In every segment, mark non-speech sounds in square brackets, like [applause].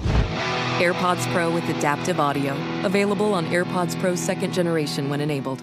AirPods Pro with adaptive audio. Available on AirPods Pro second generation when enabled.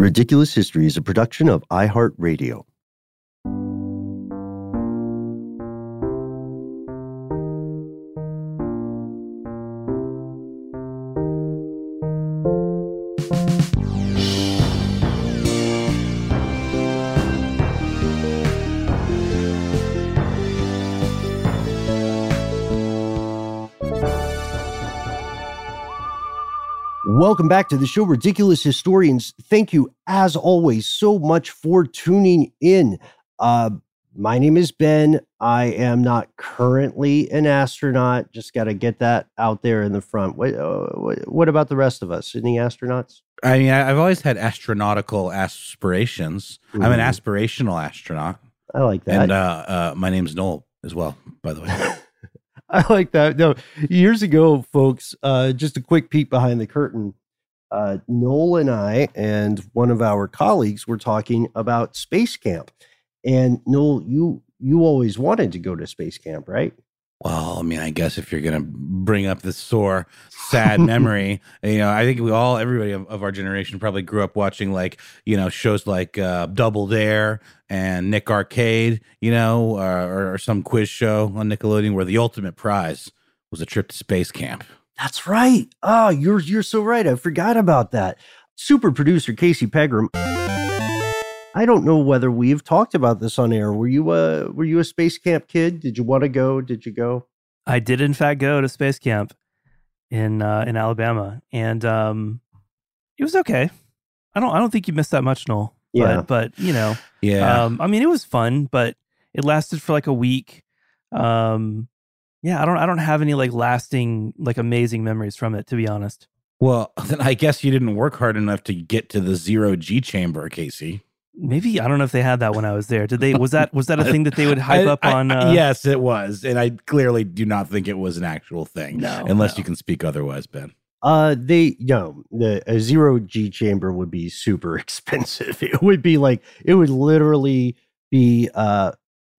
Ridiculous History is a production of iHeartRadio. Welcome back to the show, Ridiculous Historians. Thank you, as always, so much for tuning in. Uh, my name is Ben. I am not currently an astronaut. Just got to get that out there in the front. What, uh, what, about the rest of us? Any astronauts? I mean, I've always had astronautical aspirations. I'm an aspirational astronaut. I like that. And uh, uh, my name's Noel as well, by the way. [laughs] I like that. No, years ago, folks, uh, just a quick peek behind the curtain. Uh, Noel and I and one of our colleagues were talking about space camp. And Noel, you you always wanted to go to space camp, right? Well, I mean, I guess if you're gonna bring up this sore, sad [laughs] memory, you know, I think we all, everybody of, of our generation, probably grew up watching like, you know, shows like uh, Double Dare and Nick Arcade, you know, or, or some quiz show on Nickelodeon where the ultimate prize was a trip to space camp. That's right. Oh, you're you're so right. I forgot about that. Super producer Casey Pegram. I don't know whether we've talked about this on air. Were you a were you a space camp kid? Did you want to go? Did you go? I did in fact go to space camp in uh, in Alabama, and um, it was okay. I don't I don't think you missed that much, Noel. Yeah. but, but you know, Yeah. um, I mean, it was fun, but it lasted for like a week. Um, yeah, I don't I don't have any like lasting like amazing memories from it, to be honest. Well, [laughs] then I guess you didn't work hard enough to get to the zero G chamber, Casey. Maybe I don't know if they had that when I was there. Did they? Was that was that a [laughs] thing that they would hype I- up I- on? I- Uh, yes, it was, and I clearly do not think it was an actual thing. No, unless no. you can speak otherwise, Ben. Uh, they no, the a zero G chamber would be super [laughs] expensive. It would be like it would literally be uh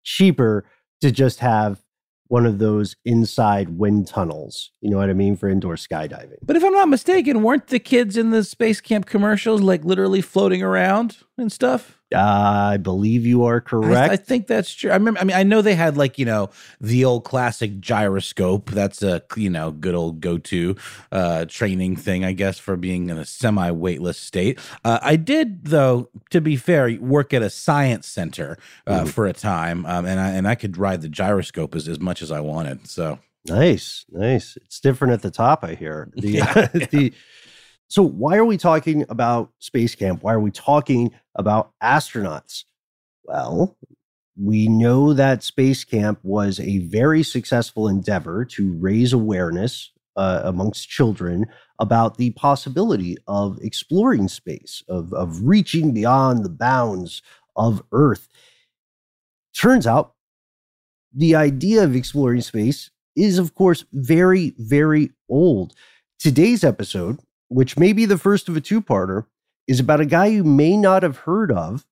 cheaper to just have one of those inside wind tunnels. You know what I mean for indoor skydiving. But if I'm not mistaken, weren't the kids in the space camp commercials like literally floating around and stuff? I believe you are I- correct. I, think that's true. I remember. I mean, I know they had like you know the old classic gyroscope. That's a you know good old go-to uh, training thing, I guess, for being in a semi-weightless state. Uh, I did, though, to be fair, work at a science center uh, for a time, um, and I and I could ride the gyroscope as, as much as I wanted. So Nice, nice. It's different at the top. I hear [laughs] the Yeah, [laughs] the So, why are we talking about space camp? Why are we talking about astronauts? Well, we know that space camp was a very successful endeavor to raise awareness uh, amongst children about the possibility of exploring space, of, of reaching beyond the bounds of Earth. Turns out the idea of exploring space is, of course, very, very old. Today's episode, which may be the first of a two parter, is about a guy you may not have heard of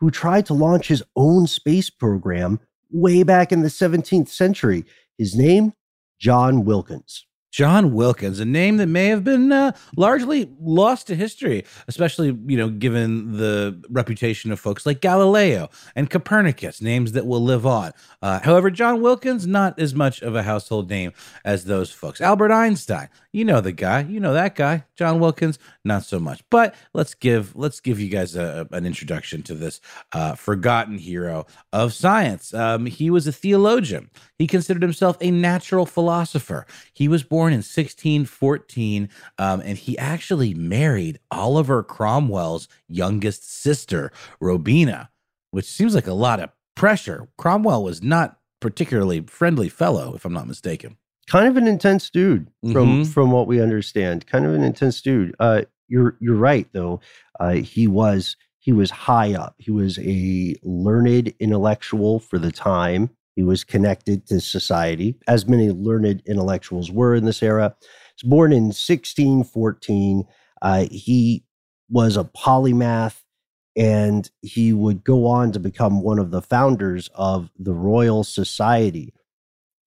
who tried to launch his own space program way back in the 17th century. His name, John Wilkins. John Wilkins, a name that may have been uh, largely lost to history, especially you know given the reputation of folks like Galileo and Copernicus, names that will live on. Uh, however, John Wilkins not as much of a household name as those folks. Albert Einstein, you know the guy, you know that guy. John Wilkins, not so much. But let's give let's give you guys a, an introduction to this uh, forgotten hero of science. Um, he was a theologian. He considered himself a natural philosopher. He was born in 1614, um, and he actually married Oliver Cromwell's youngest sister, Robina, which seems like a lot of pressure. Cromwell was not particularly friendly fellow, if I'm not mistaken kind of an intense dude from Mhm. from what we understand. Kind of an intense dude. Uh, you're you're right though. Uh, he was he was high up. He was a learned intellectual for the time. He was connected to society, as many learned intellectuals were in this era. He was born in 1614. Uh, he was a polymath, and he would go on to become one of the founders of the Royal Society.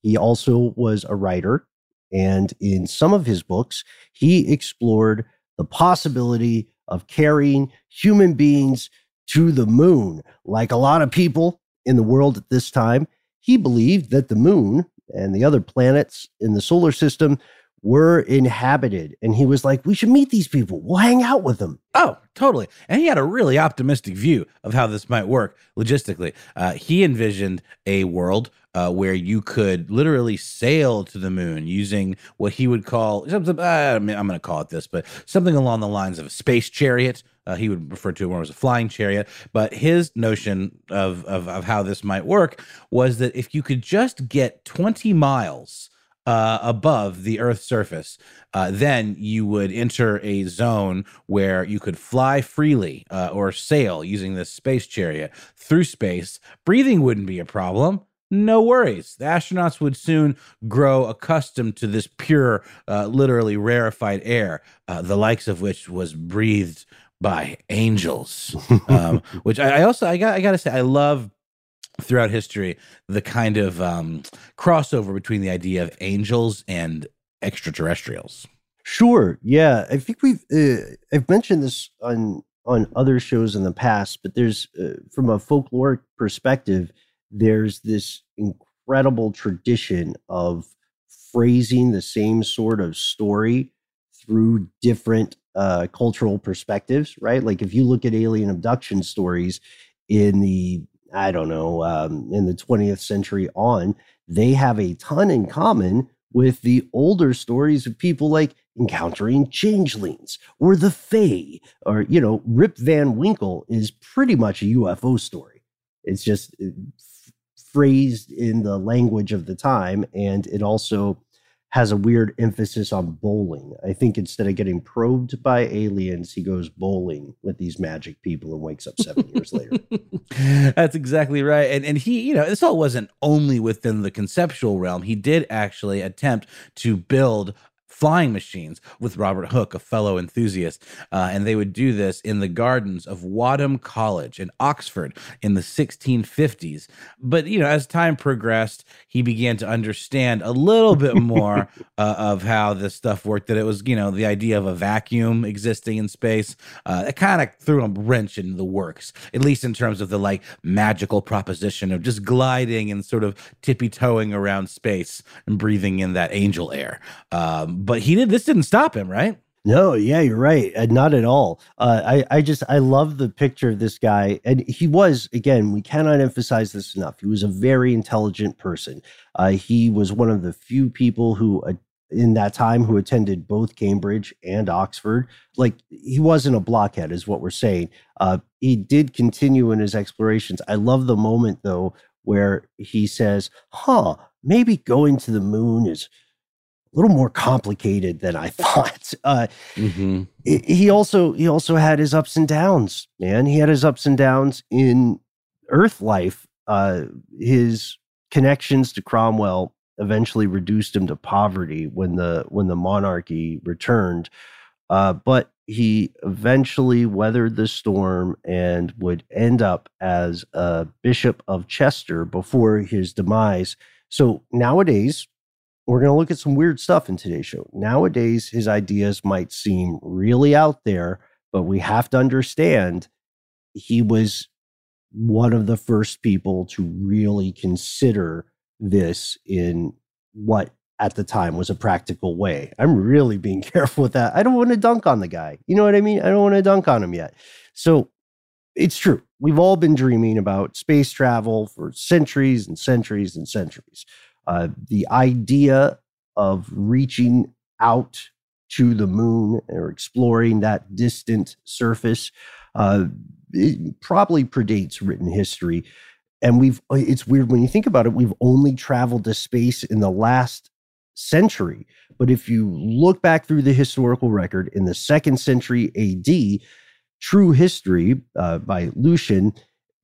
He also was a writer, and in some of his books, he explored the possibility of carrying human beings to the moon. Like a lot of people in the world at this time, he believed that the moon and the other planets in the solar system were inhabited. And he was like, we should meet these people. We'll hang out with them. Oh, totally. And he had a really optimistic view of how this might work logistically. Uh, he envisioned a world uh, where you could literally sail to the moon using what he would call something. Uh, I'm going to call it this, but something along the lines of a space chariot. Uh, he would refer to it more as a flying chariot. But his notion of, of of how this might work was that if you could just get 20 miles uh, above the Earth's surface, uh, then you would enter a zone where you could fly freely uh, or sail using this space chariot through space. Breathing wouldn't be a problem. No worries. The astronauts would soon grow accustomed to this pure, uh, literally rarefied air, uh, the likes of which was breathed by angels. [laughs] um, which I, I also I got I got to say I love throughout history the kind of um, crossover between the idea of angels and extraterrestrials. Sure. Yeah. I think we've, uh, I've mentioned this on, on other shows in the past, but there's, uh, from a folkloric perspective, there's this incredible tradition of phrasing the same sort of story through different uh, cultural perspectives, right? Like if you look at alien abduction stories in the, I don't know, um, in the 20th century on, they have a ton in common with the older stories of people like encountering changelings or the Fae, or, you know, Rip Van Winkle is pretty much a UFO story. It's just uh, phrased in the language of the time. And it also has a weird emphasis on bowling. I think instead of getting probed by aliens, he goes bowling with these magic people and wakes up seven years later. [laughs] That's exactly right. And and he, you know, this all wasn't only within the conceptual realm. He did actually attempt to build flying machines with Robert Hooke, a fellow enthusiast. Uh, and they would do this in the gardens of Wadham College in Oxford in the 1650s. But, you know, as time progressed, he began to understand a little bit [laughs] more uh, of how this stuff worked, that it was, you know, the idea of a vacuum existing in space. Uh, it kind of threw a wrench in the works, at least in terms of the like magical proposition of just gliding and sort of tippy toeing around space and breathing in that angel air. Um, but he did, this didn't stop him, right? No, yeah, you're right. Uh, not at all. Uh, I, I just, I love the picture of this guy. And he was, again, we cannot emphasize this enough. He was a very intelligent person. Uh, he was one of the few people who in that time who attended both Cambridge and Oxford. Like he wasn't a blockhead, is what we're saying. Uh, he did continue in his explorations. I love the moment though where he says, "Huh, maybe going to the moon is." A little more complicated than I [laughs] thought. Uh, Mm-hmm. he- he also he also had his ups and downs man he had his ups and downs in earth life uh his connections to cromwell eventually reduced him to poverty when the when the monarchy returned uh but he eventually weathered the storm and would end up as a bishop of chester before his demise so nowadays we're going to look at some weird stuff in today's show. Nowadays, his ideas might seem really out there, but we have to understand he was one of the first people to really consider this in what at the time was a practical way. I'm really being [laughs] careful with that. I don't want to dunk on the guy. You know what I mean? I don't want to dunk on him yet. So it's true. We've all been dreaming about space travel for centuries and centuries and centuries. Uh, the idea of reaching out to the moon or exploring that distant surface uh, probably predates written history. And we've, it's weird when you think about it, we've only traveled to space in the last century. But if you look back through the historical record in the second century AD, True History uh, by Lucian,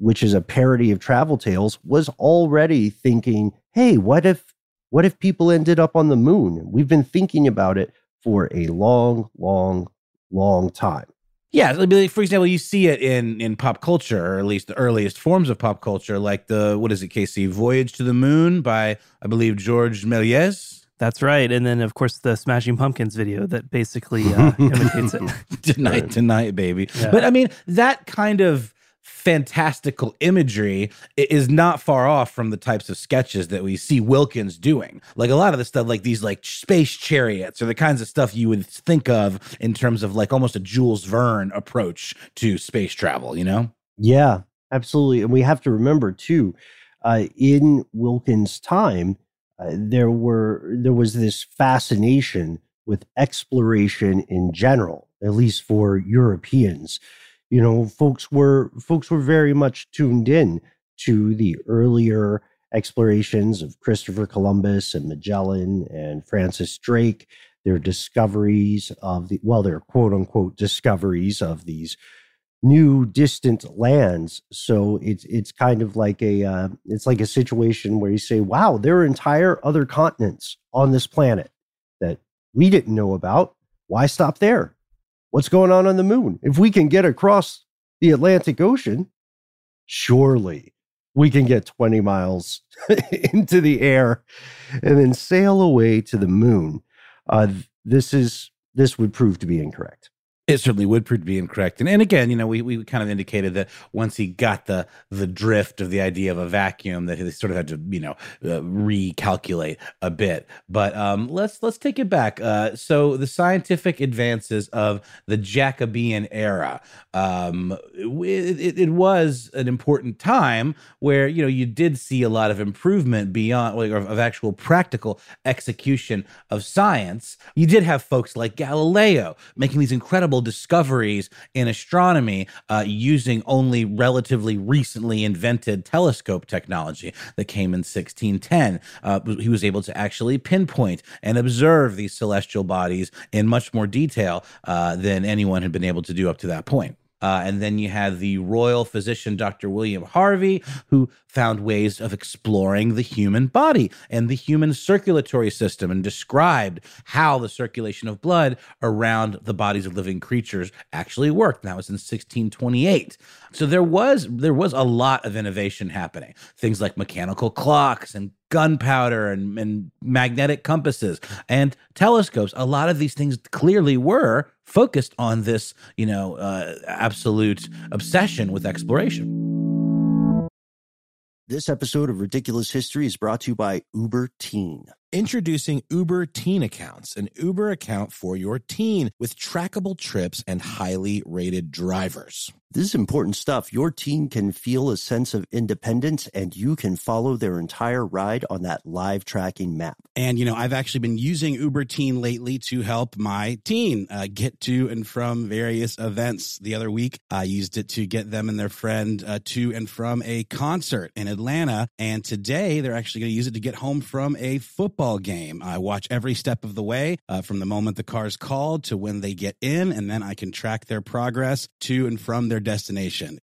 which is a parody of travel tales, was already thinking, hey, what if what if people ended up on the moon? We've been thinking about it for a long, long, long time. Yeah, I mean, for example, you see it in in pop culture, or at least the earliest forms of pop culture, like the what is it, Casey? Voyage to the Moon by I believe George Méliès. That's right. And then, of course, the Smashing Pumpkins video that basically uh, [laughs] imitates it. [laughs] tonight, tonight, baby. Yeah. But I mean, that kind of fantastical imagery is not far off from the types of sketches that we see Wilkins doing. Like a lot of the stuff, like these like space chariots, or the kinds of stuff you would think of in terms of like almost a Jules Verne approach to space travel. You know? Yeah, absolutely. And we have to remember too, uh, in Wilkins' time, uh, there were there was this fascination with exploration in general, at least for Europeans. You know, folks were folks were very much tuned in to the earlier explorations of Christopher Columbus and Magellan and Francis Drake, their discoveries of the well, their quote unquote discoveries of these new distant lands. So it's it's kind of like a uh, it's like a situation where you say wow there are entire other continents on this planet that we didn't know about. Why stop there what's going on on the moon? If we can get across the atlantic ocean surely we can get 20 miles [laughs] into the air and then sail away to the moon. Uh, this is this would prove to be incorrect It certainly would prove to be incorrect. And, and again, you know, we, we kind of indicated that once he got the the drift of the idea of a vacuum, that he sort of had to, you know, uh, recalculate a bit. But um, let's let's take it back. Uh, so the scientific advances of the Jacobean era, um, it, it, it was an important time where you know you did see a lot of improvement beyond like, of, of actual practical execution of science. You did have folks like Galileo making these incredible discoveries in astronomy uh, using only relatively recently invented telescope technology that came in 1610. Uh, he was able to actually pinpoint and observe these celestial bodies in much more detail uh, than anyone had been able to do up to that point. Uh, and then you had the royal physician, Dr. William Harvey, who found ways of exploring the human body and the human circulatory system and described how the circulation of blood around the bodies of living creatures actually worked. And that was in 1628. So there was there was a lot of innovation happening. Things like mechanical clocks and gunpowder and, and magnetic compasses and telescopes. A lot of these things clearly were focused on this, you know, uh, absolute obsession with exploration. This episode of Ridiculous History is brought to you by Uber Teen. Introducing Uber Teen Accounts, an Uber account for your teen with trackable trips and highly rated drivers. This is important stuff. Your teen can feel a sense of independence and you can follow their entire ride on that live tracking map. And, you know, I've actually been using Uber Teen lately to help my teen uh, get to and from various events. The other week, I used it to get them and their friend uh, to and from a concert in Atlanta. And today, they're actually going to use it to get home from a football game. I watch every step of the way uh, from the moment the car's called to when they get in, and then I can track their progress to and from their destination.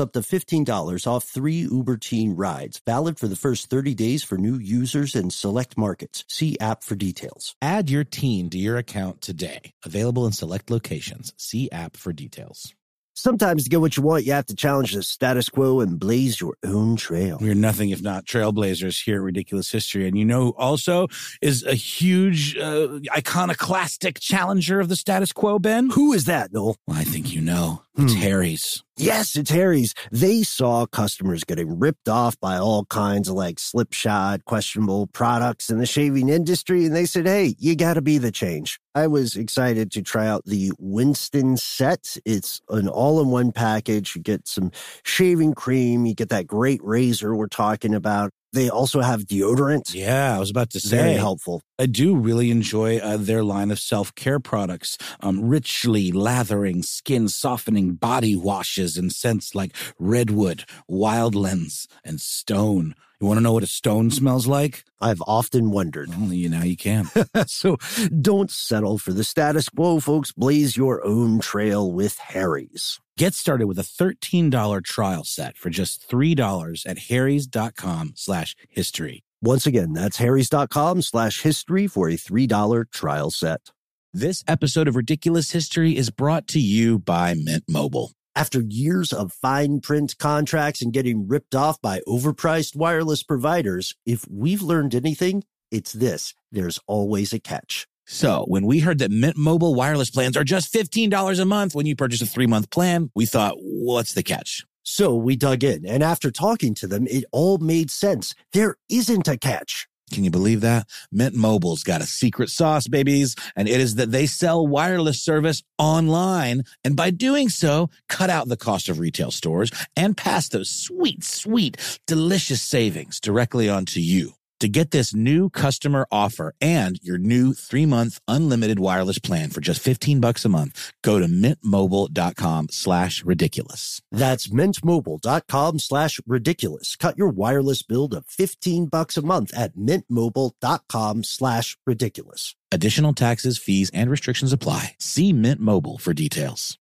up to $15 off three Uber Teen rides. Valid for the first 30 days for new users in select markets. See app for details. Add your teen to your account today. Available in select locations. See app for details. Sometimes to get what you want, you have to challenge the status quo and blaze your own trail. We're nothing if not trailblazers here at Ridiculous History. And you know, also is a huge, uh, iconoclastic challenger of the status quo, Ben? Who is that, Noel? Well, I think you know. It's Hmm. Harry's. Yes, it's Harry's. They saw customers getting ripped off by all kinds of like slipshod, questionable products in the shaving industry. And they said, Hey, you got to be the change. I was excited to try out the Winston set. It's an all in one package. You get some shaving cream, you get that great razor we're talking about. They also have deodorant. Yeah, I was about to say. Very helpful. I do really enjoy uh, their line of self care products, um, richly lathering, skin softening body washes and scents like redwood, wildlands, and stone. You want to know what a stone smells like? I've often wondered. Only you now you can. [laughs] so don't settle for the status quo, folks. Blaze your own trail with Harry's. Get started with a $13 trial set for just $3 at harrys.com slash history. Once again, that's harrys.com slash history for a $3 trial set. This episode of Ridiculous History is brought to you by Mint Mobile. After years of fine print contracts and getting ripped off by overpriced wireless providers, if we've learned anything, it's this. There's always a catch. So when we heard that Mint Mobile wireless plans are just $15 a month when you purchase a three month plan, we thought, what's the catch? So we dug in, and after talking to them, it all made sense. There isn't a catch. Can you believe that? Mint Mobile's got a secret sauce, babies, and it is that they sell wireless service online. And by doing so, cut out the cost of retail stores and pass those sweet, sweet, delicious savings directly onto you. To get this new customer offer and your new three month unlimited wireless plan for just 15 bucks a month, go to mintmobile.com slash ridiculous. That's mintmobile.com slash ridiculous. Cut your wireless bill to 15 bucks a month at mintmobile.com slash ridiculous. Additional taxes, fees, and restrictions apply. See Mint Mobile for details.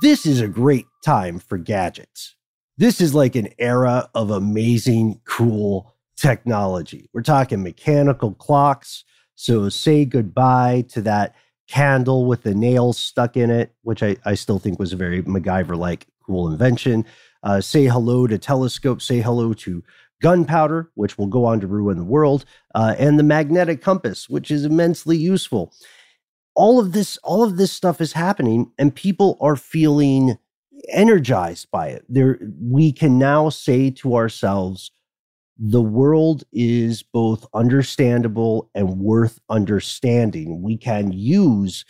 This is a great time for gadgets. This is like an era of amazing, cool technology. We're talking mechanical clocks. So say goodbye to that candle with the nails stuck in it, which I, I still think was a very MacGyver like cool invention. Uh, say hello to telescopes, say hello to gunpowder, which will go on to ruin the world, uh, and the magnetic compass, which is immensely useful. All of this, all of this stuff is happening, and people are feeling energized by it. There, we can now say to ourselves, the world is both understandable and worth understanding. We can use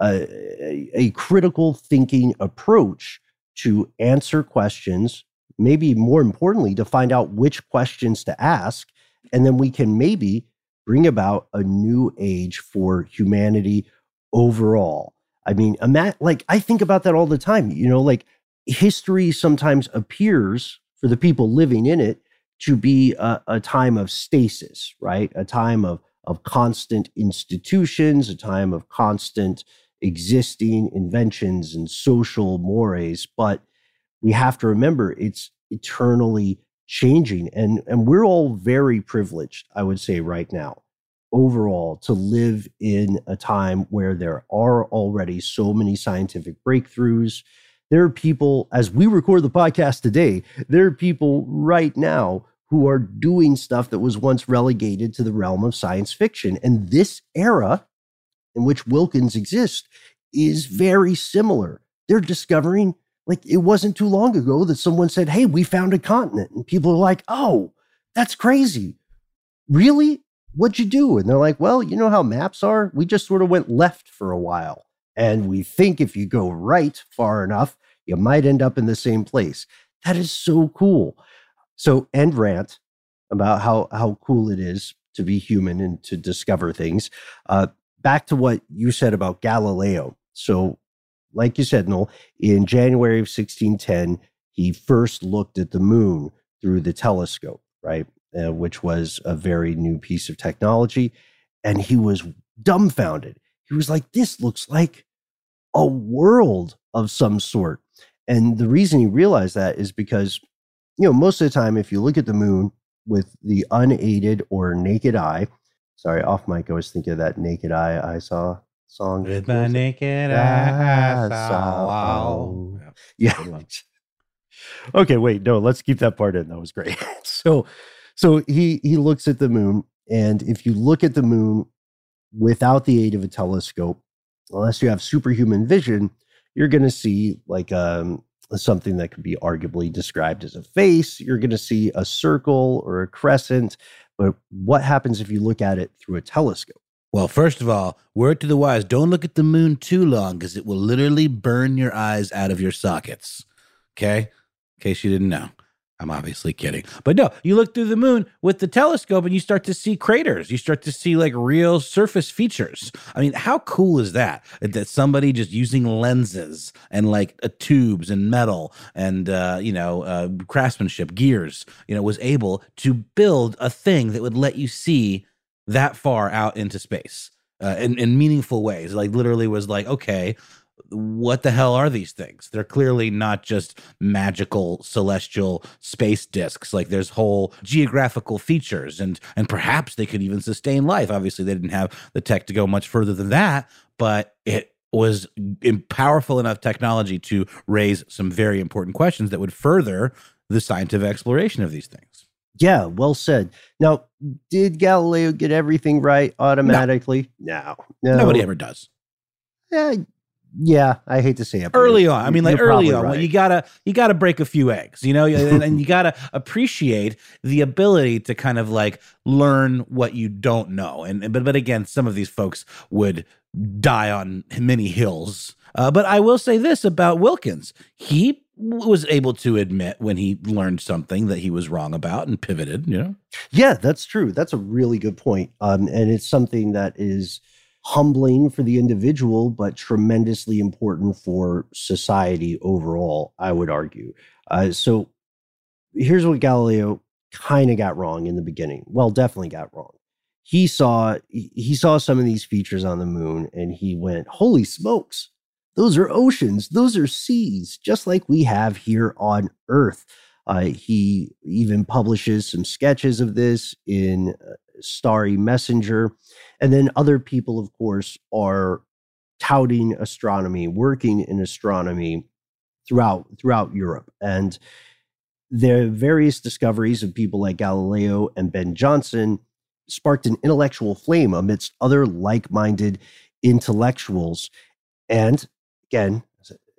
a, a, critical thinking approach to answer questions, maybe more importantly, to find out which questions to ask. And then we can maybe bring about a new age for humanity overall. I mean, like I think about that all the time. You know, like history sometimes appears for the people living in it to be a, a time of stasis, right? A time of of constant institutions, a time of constant existing inventions and social mores. But we have to remember it's eternally changing and and we're all very privileged i would say right now overall to live in a time where there are already so many scientific breakthroughs there are people as we record the podcast today there are people right now who are doing stuff that was once relegated to the realm of science fiction and this era in which wilkins exists is very similar they're discovering like it wasn't too long ago that someone said, Hey, we found a continent. And people are like, Oh, that's crazy. Really? What'd you do? And they're like, Well, you know how maps are? We just sort of went left for a while. And we think if you go right far enough, you might end up in the same place. That is so cool. So, end rant about how, how cool it is to be human and to discover things. Uh, back to what you said about Galileo. So, like you said, Noel, in January of 1610, he first looked at the moon through the telescope, right? Uh, which was a very new piece of technology. And he was dumbfounded. He was like, this looks like a world of some sort. And the reason he realized that is because, you know, most of the time, if you look at the moon with the unaided or naked eye, sorry, off mic, I was thinking of that naked eye I saw song. With my naked eye, I saw. Yeah. [laughs] okay, wait, no, let's keep that part in. That was great. [laughs] so, so he he looks at the moon, and if you look at the moon without the aid of a telescope, unless you have superhuman vision, you're going to see like um, something that could be arguably described as a face. You're going to see a circle or a crescent. But what happens if you look at it through a telescope? Well, first of all, word to the wise don't look at the moon too long because it will literally burn your eyes out of your sockets. Okay? In case you didn't know. I'm obviously kidding. But no, you look through the moon with the telescope and you start to see craters. You start to see like real surface features. I mean, how cool is that? That somebody just using lenses and like uh, tubes and metal and, uh, you know, uh, craftsmanship, gears, you know, was able to build a thing that would let you see that far out into space uh, in, in meaningful ways. Like literally was like, okay, what the hell are these things? They're clearly not just magical celestial space disks. Like there's whole geographical features and and perhaps they could even sustain life. Obviously, they didn't have the tech to go much further than that, but it was powerful enough technology to raise some very important questions that would further the scientific exploration of these things. Yeah, well said. Now, did Galileo get everything right automatically? No. no. Nobody ever does. Yeah, yeah, I hate to say it. Early on, I mean, like early on, right. well, you gotta you gotta break a few eggs, you know, and, and you gotta appreciate the ability to kind of like learn what you don't know. And but but again, some of these folks would die on many hills. Uh, but I will say this about Wilkins: he was able to admit when he learned something that he was wrong about and pivoted you know yeah that's true that's a really good point um, and it's something that is humbling for the individual but tremendously important for society overall i would argue. Uh, so here's what galileo kind of got wrong in the beginning. Well definitely got wrong. He saw he saw some of these features on the moon and he went holy smokes! Those are oceans, those are seas, just like we have here on Earth. Uh, he even publishes some sketches of this in uh, Starry Messenger. And then other people, of course, are touting astronomy, working in astronomy throughout throughout Europe. And the various discoveries of people like Galileo and Ben Jonson sparked an intellectual flame amidst other like-minded intellectuals. And again,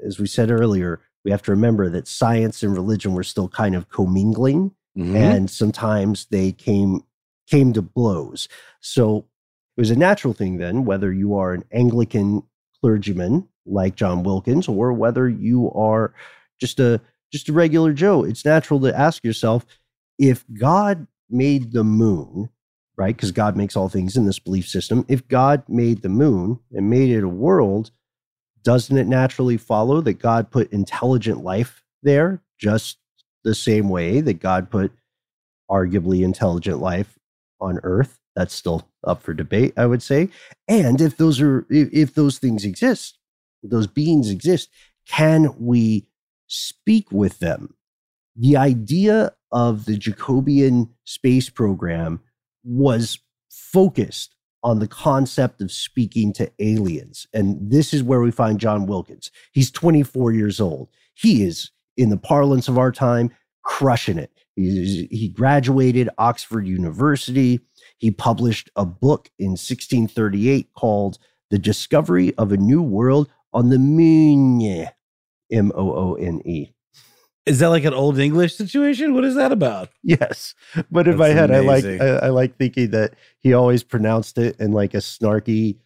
as we said earlier, we have to remember that science and religion were still kind of commingling, mm-hmm. and sometimes they came came to blows. So it was a natural thing then, whether you are an Anglican clergyman like John Wilkins or whether you are just a just a regular Joe. It's natural to ask yourself if God made the moon, right? Because God makes all things in this belief system. If God made the moon and made it a world, doesn't it naturally follow that God put intelligent life there just the same way that God put arguably intelligent life on earth? That's still up for debate, I would say. And if those are if, those things exist, those beings exist, can we speak with them? The idea of the Jacobean space program was focused on the concept of speaking to aliens. And this is where we find John Wilkins. He's 24 years old. He is, in the parlance of our time, crushing it. He, he graduated Oxford University. He published a book in 1638 called The Discovery of a New World on the Moon. M O O N E. Is that like an old English situation? What is that about? Yes, but in That's my head, amazing. I like I, I like thinking that he always pronounced it in like a snarky,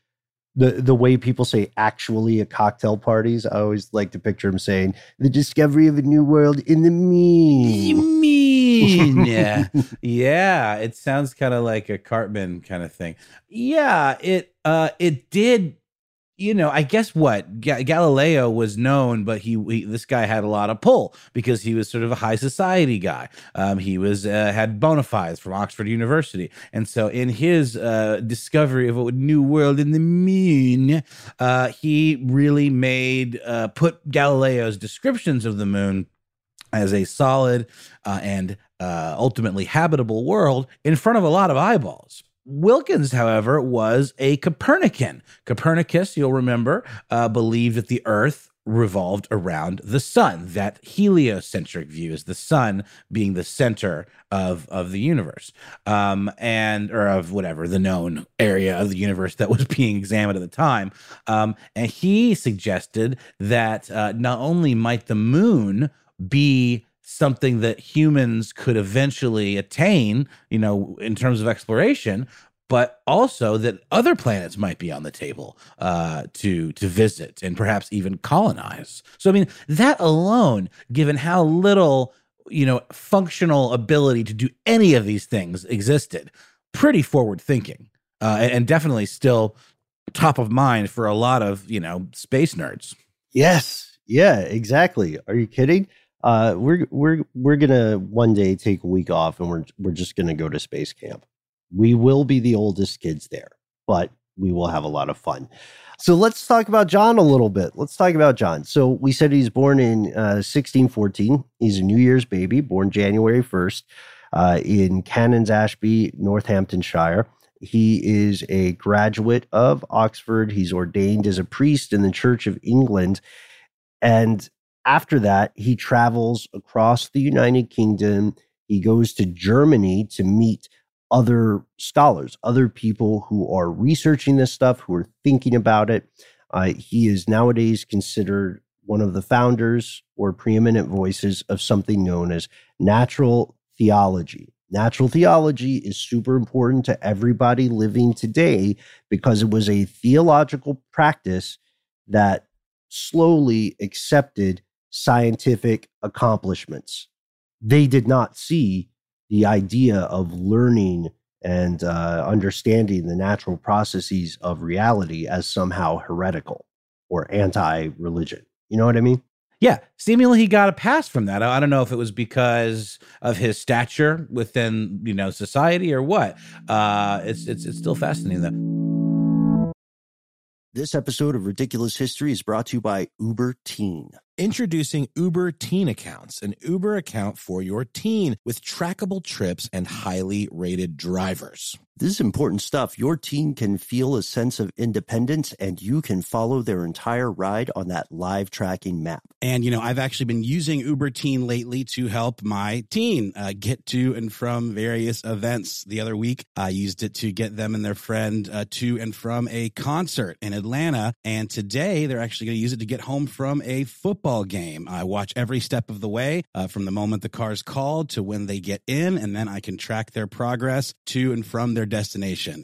the the way people say actually at cocktail parties. I always like to picture him saying the discovery of a new world in the mean. mean? [laughs] yeah, yeah. It sounds kind of like a Cartman kind of thing. Yeah, it uh, it did. You know, I guess what Ga- Galileo was known, but he, he this guy had a lot of pull because he was sort of a high society guy. Um, he was uh, had bona fides from Oxford University, and so in his uh, discovery of a new world in the moon, uh, he really made uh, put Galileo's descriptions of the moon as a solid uh, and uh, ultimately habitable world in front of a lot of eyeballs. Wilkins, however, was a Copernican. Copernicus, you'll remember, uh, believed that the Earth revolved around the sun. That heliocentric view is the sun being the center of of the universe, um, and or of whatever the known area of the universe that was [laughs] being examined at the time. Um, and he suggested that uh, not only might the moon be something that humans could eventually attain, you know, in terms of exploration, but also that other planets might be on the table uh, to to visit and perhaps even colonize. So, I mean, that alone, given how little you know functional ability to do any of these things existed, pretty forward thinking, uh, and, and definitely still top of mind for a lot of you know space nerds. Yes, yeah, exactly. Are you kidding? Uh, we're we're we're gonna one day take a week off, and we're we're just gonna go to space camp. We will be the oldest kids there, but we will have a lot of fun. So let's talk about John a little bit. Let's talk about John. So we said he's born in uh, 1614. He's a New Year's baby, born January 1st uh, in Canons Ashby, Northamptonshire. He is a graduate of Oxford. He's ordained as a priest in the Church of England. And after that, he travels across the United Kingdom. He goes to Germany to meet other scholars, other people who are researching this stuff, who are thinking about it. Uh, he is nowadays considered one of the founders or preeminent voices of something known as natural theology. Natural theology is super important to everybody living today because it was a theological practice that slowly accepted scientific accomplishments. They did not see the idea of learning and uh, understanding the natural processes of reality as somehow heretical or anti religion. You know what I mean? Yeah, seemingly he got a pass from that. I I don't know if it was because of his stature within you know society or what. Uh, it's it's it's still fascinating though. This episode of Ridiculous History is brought to you by Uber Teen. Introducing Uber Teen Accounts, an Uber account for your teen with trackable trips and highly rated drivers. This is important stuff. Your teen can feel a sense of independence and you can follow their entire ride on that live tracking map. And, you know, I've actually been using Uber Teen lately to help my teen uh, get to and from various events. The other week, I used it to get them and their friend uh, to and from a concert in Atlanta. And today, they're actually going to use it to get home from a football game. I watch every step of the way uh, from the moment the car's called to when they get in, and then I can track their progress to and from their destination.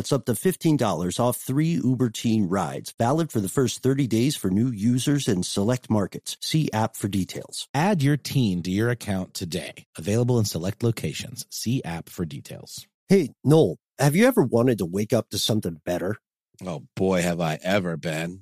That's up to $15 off three Uber Teen rides. Valid for the first 30 days for new users in select markets. See app for details. Add your teen to your account today. Available in select locations. See app for details. Hey, Noel, have you ever wanted to wake up to something better? Oh boy, have I ever been.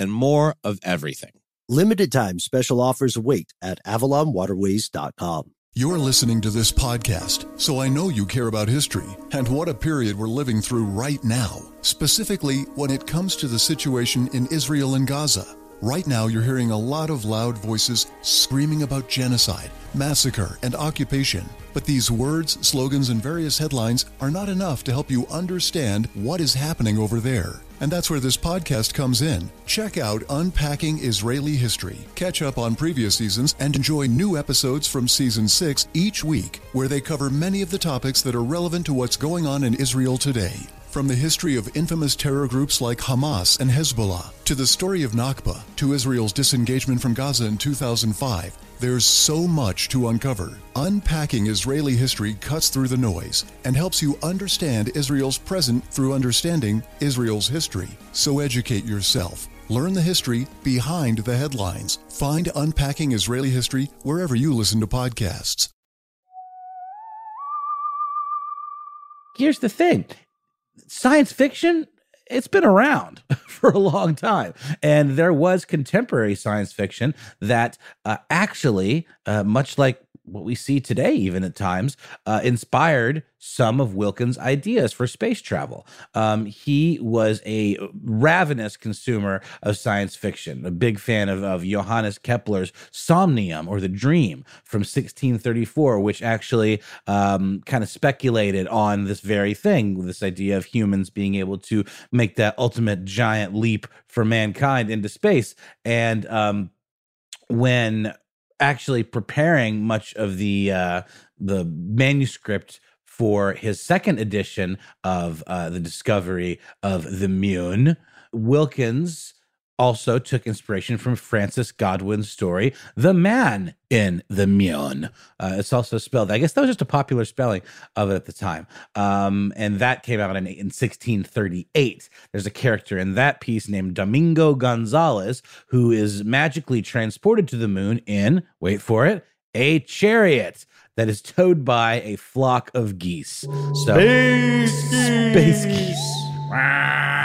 and more of everything. Limited time special offers wait at avalonwaterways.com. You're listening to this podcast, so I know you care about history and what a period we're living through right now, specifically when it comes to the situation in Israel and Gaza. Right now, you're hearing a lot of loud voices screaming about genocide, massacre, and occupation. But these words, slogans, and various headlines are not enough to help you understand what is happening over there. And that's where this podcast comes in. Check out Unpacking Israeli History, catch up on previous seasons, and enjoy new episodes from season 6 each week, where they cover many of the topics that are relevant to what's going on in Israel today. From the history of infamous terror groups like Hamas and Hezbollah, to the story of Nakba, to Israel's disengagement from Gaza in 2005, there's so much to uncover. Unpacking Israeli history cuts through the noise and helps you understand Israel's present through understanding Israel's history. So educate yourself. Learn the history behind the headlines. Find Unpacking Israeli History wherever you listen to podcasts. Here's the thing science fiction it's been around [laughs] for a long time. And there was contemporary science fiction that uh, actually, uh, much like what we see today, even at times, uh, inspired some of Wilkins' ideas for space travel. Um, he was a ravenous consumer of science fiction, a big fan of, of Johannes Kepler's Somnium or The Dream from 1634, which actually um, kind of speculated on this very thing, this idea of humans being able to make that ultimate giant leap for mankind into space. And um, when actually preparing much of the uh, the manuscript for his second edition of uh, the discovery of the Moon. Wilkins also took inspiration from Francis Godwin's story, The Man in the Moon. Uh, it's also spelled, I guess that was just a popular spelling of it at the time. Um, and that came out in, in 1638. There's a character in that piece named Domingo Gonzalez who is magically transported to the moon in, wait for it, a chariot that is towed by a flock of geese. So, Space space geese.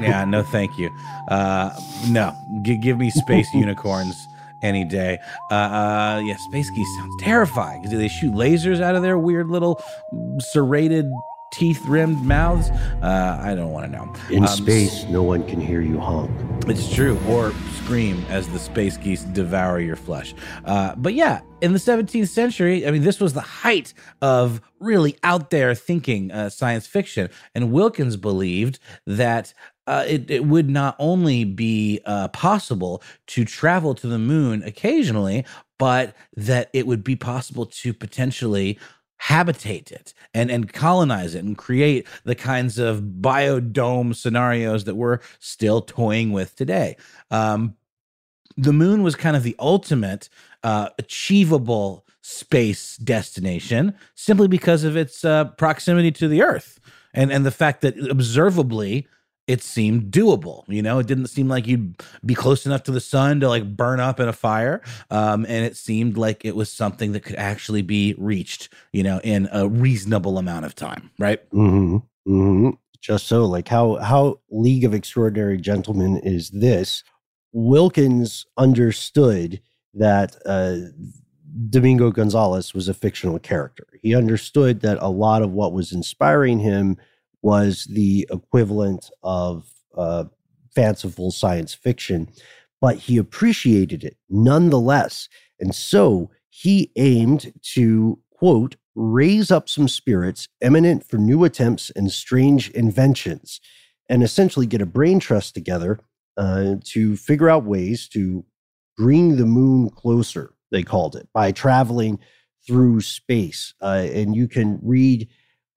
Yeah, no, thank you. Uh, no, G- give me space unicorns any day. Uh, uh, yeah, space geese sounds terrifying. Do they shoot lasers out of their weird little serrated teeth rimmed mouths? Uh, I don't want to know. In Um, space, no one can hear you honk. it's true, or scream as the space geese devour your flesh. Uh, but yeah, in the 17th century, I mean, this was the height of really out there thinking uh, science fiction. And Wilkins believed that uh, it, it would not only be uh, possible to travel to the moon occasionally, but that it would be possible to potentially habitate it and and colonize it and create the kinds of biodome scenarios that we're still toying with today. Um, the moon was kind of the ultimate uh, achievable space destination simply because of its uh, proximity to the Earth and and the fact that observably it seemed doable. You know, it didn't seem like you'd be close enough to the sun to like burn up in a fire. Um, and it seemed like it was something that could actually be reached, you know, in a reasonable amount of time, right? Mm-hmm. Mm-hmm. Just so, like how how League of Extraordinary Gentlemen is this? Wilkins understood that uh, Domingo Gonzalez was a fictional character. He understood that a lot of what was inspiring him was the equivalent of uh, fanciful science fiction, but he appreciated it nonetheless. And so he aimed to, quote, raise up some spirits eminent for new attempts and strange inventions, and essentially get a brain trust together uh, to figure out ways to bring the moon closer, they called it, by traveling through space. Uh, and you can read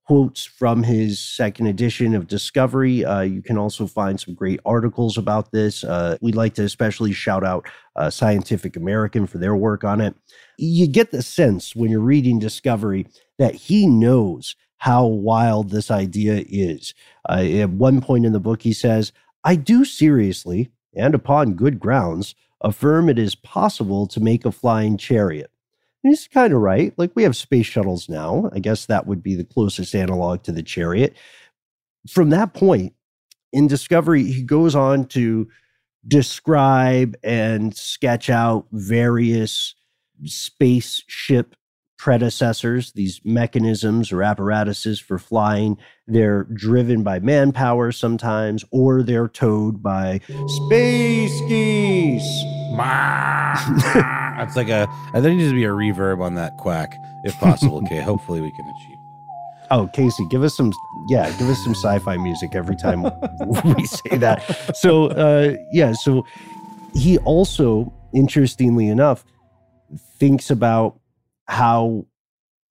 quotes from his second edition of Discovery. Uh, you can also find some great articles about this. Uh, we'd like to especially shout out uh, Scientific American for their work on it. You get the sense when you're reading Discovery that he knows how wild this idea is. Uh, at one point in the book, he says, I do seriously, and upon good grounds, affirm it is possible to make a flying chariot. He's kind of right. Like we have space shuttles now. I guess that would be the closest analog to the chariot. From that point in Discovery, he goes on to describe and sketch out various spaceship predecessors, these mechanisms or apparatuses for flying. They're driven by manpower sometimes, or they're towed by space geese. That's like a. There needs to be a reverb on that quack, if possible. [laughs] okay, hopefully we can achieve. That. Oh, Casey, give us some, yeah, give us some sci-fi music every time [laughs] we say that. So, uh, yeah, so he also, interestingly enough, thinks about how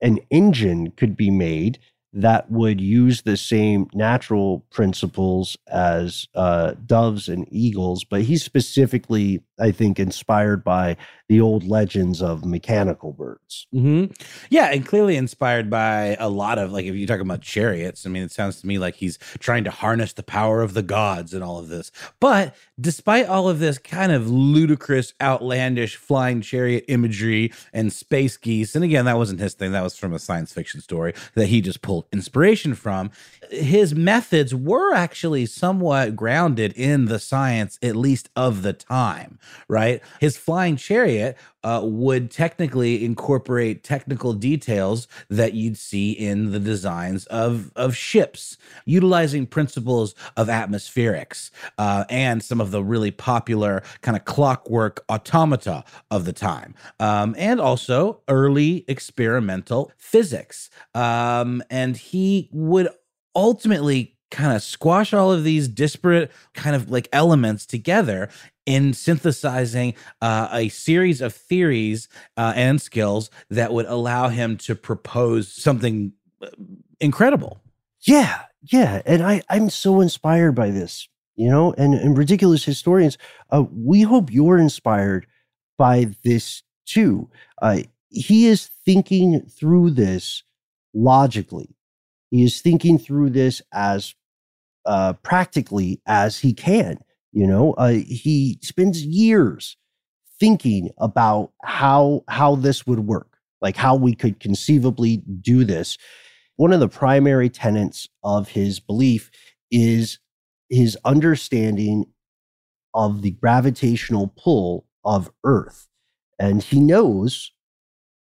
an engine could be made that would use the same natural principles as uh, doves and eagles, but he's specifically, I think, inspired by the old legends of mechanical birds. Mm-hmm. Yeah, and clearly inspired by a lot of like if you're talking about chariots. I mean, it sounds to me like he's trying to harness the power of the gods and all of this. But despite all of this kind of ludicrous, outlandish flying chariot imagery and space geese, and again, that wasn't his thing. That was from a science fiction story that he just pulled inspiration from. His methods were actually somewhat grounded in the science, at least of the time, right? His flying chariot uh, would technically incorporate technical details that you'd see in the designs of, of ships, utilizing principles of atmospherics uh, and some of the really popular kind of clockwork automata of the time, um, and also early experimental physics. Um, and he would ultimately kind of squash all of these disparate kind of like elements together in synthesizing uh, a series of theories uh, and skills that would allow him to propose something uh, incredible. Yeah, yeah, and I I'm so inspired by this, you know, and and ridiculous historians. Uh, we hope you're inspired by this too. Uh, he is thinking through this logically. He is thinking through this as uh, practically as he can you know, uh, he spends years thinking about how how this would work, like how we could conceivably do this. One of the primary tenets of his belief is his understanding of the gravitational pull of Earth. And he knows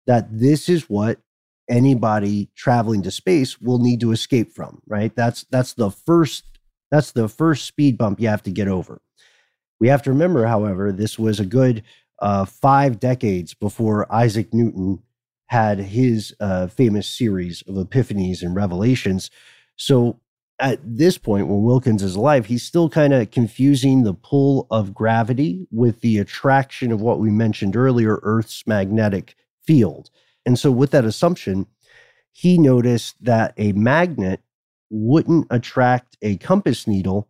that this is what anybody traveling to space will need to escape from, right? That's that's the first that's the first speed bump you have to get over. We have to remember, however, this was a good uh, five decades before Isaac Newton had his uh, famous series of epiphanies and revelations. So at this point, when Wilkins is alive, he's still kind of confusing the pull of gravity with the attraction of what we mentioned earlier, Earth's magnetic field. And so, with that assumption, he noticed that a magnet wouldn't attract a compass needle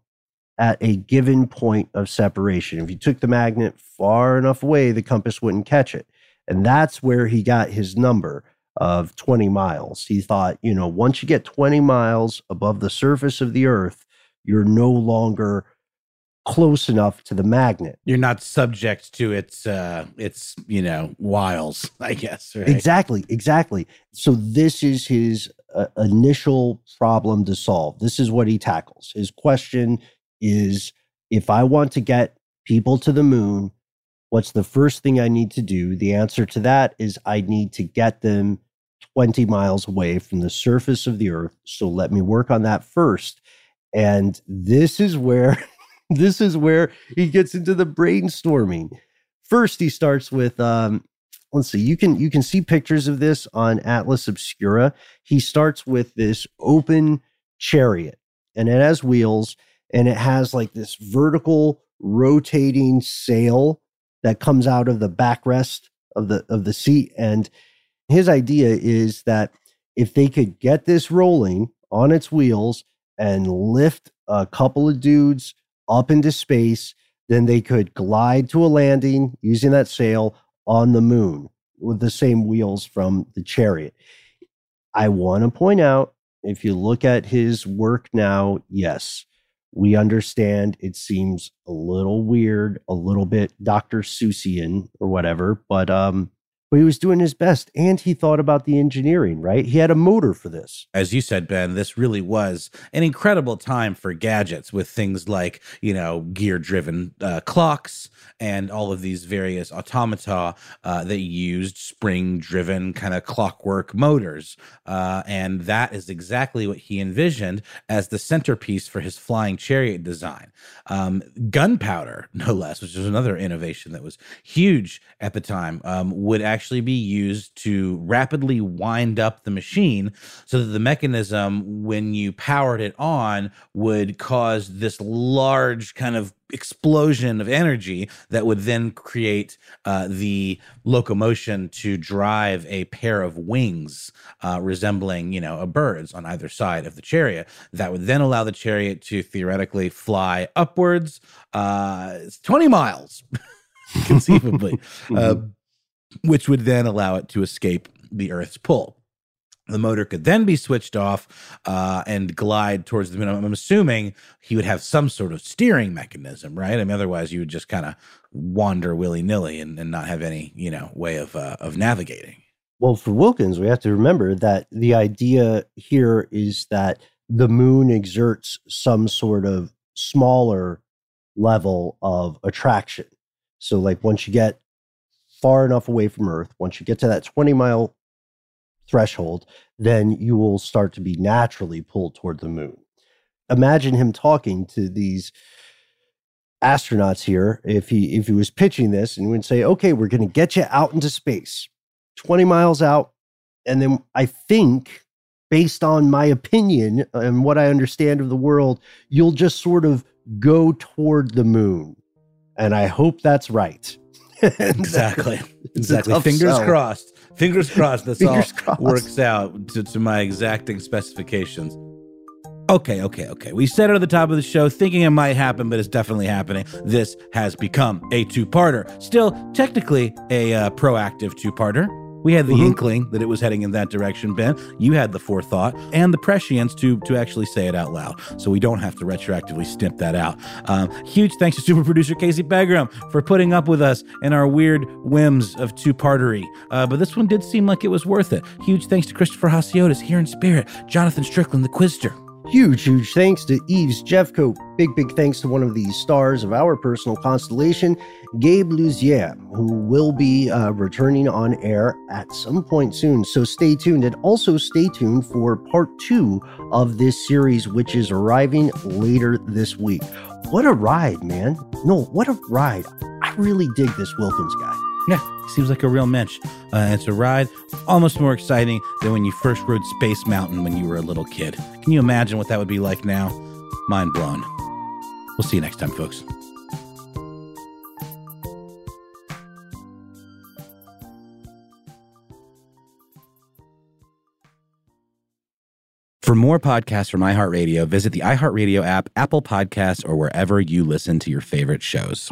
at a given point of separation. If you took the magnet far enough away, the compass wouldn't catch it. And that's where he got his number of 20 miles. He thought, you know, once you get 20 miles above the surface of the earth, you're no longer close enough to the magnet. You're not subject to its uh its, you know, wiles, [laughs] I guess, right? Exactly, exactly. So this is his uh, initial problem to solve. This is what he tackles. His question is if I want to get people to the moon. What's the first thing I need to do? The answer to that is I need to get them 20 miles away from the surface of the earth. So let me work on that first. And this is where [laughs] this is where he gets into the brainstorming. First, he starts with um, let's see, you can you can see pictures of this on Atlas Obscura. He starts with this open chariot, and it has wheels, and it has like this vertical rotating sail that comes out of the backrest of the of the seat. And his idea is that if they could get this rolling on its wheels and lift a couple of dudes up into space, then they could glide to a landing using that sail on the moon with the same wheels from the chariot. I want to point out if you look at his work now, yes, we understand it seems a little weird, a little bit Dr. Seussian or whatever, but um but he was doing his best and he thought about the engineering, right? He had a motor for this. As you said, Ben, this really was an incredible time for gadgets with things like, you know, gear driven uh, clocks and all of these various automata uh, that used spring driven kind of clockwork motors. Uh, and that is exactly what he envisioned as the centerpiece for his flying chariot design. Um, gunpowder, [laughs] no less, which was another innovation that was huge at the time, um, would actually actually be used to rapidly wind up the machine so that the mechanism, when you powered it on, would cause this large kind of explosion of energy that would then create uh, the locomotion to drive a pair of wings uh, resembling you know a bird's on either side of the chariot. That would then allow the chariot to theoretically fly upwards uh, 20 miles [laughs] conceivably. [laughs] Uh, which would then allow it to escape the Earth's pull. The motor could then be switched off uh, and glide towards the moon. I'm assuming he would have some sort of steering mechanism, right? I mean, otherwise you would just kind of wander willy nilly and, and, not have any, you know, way of uh, of navigating. Well, for Wilkins, we have to remember that the idea here is that the moon exerts some sort of smaller level of attraction. So, like once you get far enough away from Earth, once you get to that 20 mile threshold, then you will start to be naturally pulled toward the moon. Imagine him talking to these astronauts here if he if he was pitching this and would say, "Okay, we're going to get you out into space, 20 miles out, and then I think based on my opinion and what I understand of the world, you'll just sort of go toward the moon." And I hope that's right. [laughs] exactly. exactly. Fingers sell. crossed. Fingers crossed. This Fingers all crossed. works out to, to my exacting specifications. Okay, okay, okay. We said it at the top of the show, thinking it might happen, but it's definitely happening. This has become a two parter. Still, technically, a uh, proactive two parter. We had the mm-hmm. inkling that it was heading in that direction, Ben. You had the forethought and the prescience to to actually say it out loud, so we don't have to retroactively snip that out. Um, huge thanks to super producer Casey Pegram for putting up with us and our weird whims of two-partery. Uh, but this one did seem like it was worth it. Huge thanks to Christopher Hasiotis here in spirit, Jonathan Strickland, the Quizster. Huge, huge thanks to Eves Jeffcoat. Big, big thanks to one of the stars of our personal constellation, Gabe Lusier, who will be uh, returning on air at some point soon. So stay tuned and also stay tuned for part two of this series, which is arriving later this week. What a ride, man. No, what a ride. I really dig this Wilkins guy. Yeah, seems like a real mensch. Uh, it's a ride almost more exciting than when you first rode Space Mountain when you were a little kid. Can you imagine what that would be like now? Mind blown. We'll see you next time, folks. For more podcasts from iHeartRadio, visit the iHeartRadio app, Apple Podcasts, or wherever you listen to your favorite shows.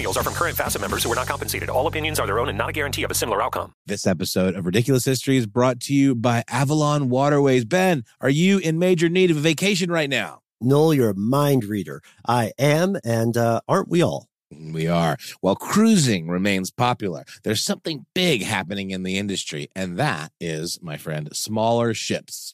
testimonials are from current Facet members who are not compensated. All opinions are their own and not a guarantee of a similar outcome. This episode of Ridiculous History is brought to you by Avalon Waterways. Ben, are you in major need of a vacation right now? Noel, you're a mind reader. I am, and uh, aren't we all? We are. While cruising remains popular, there's something big happening in the industry, and that is, my friend, smaller ships.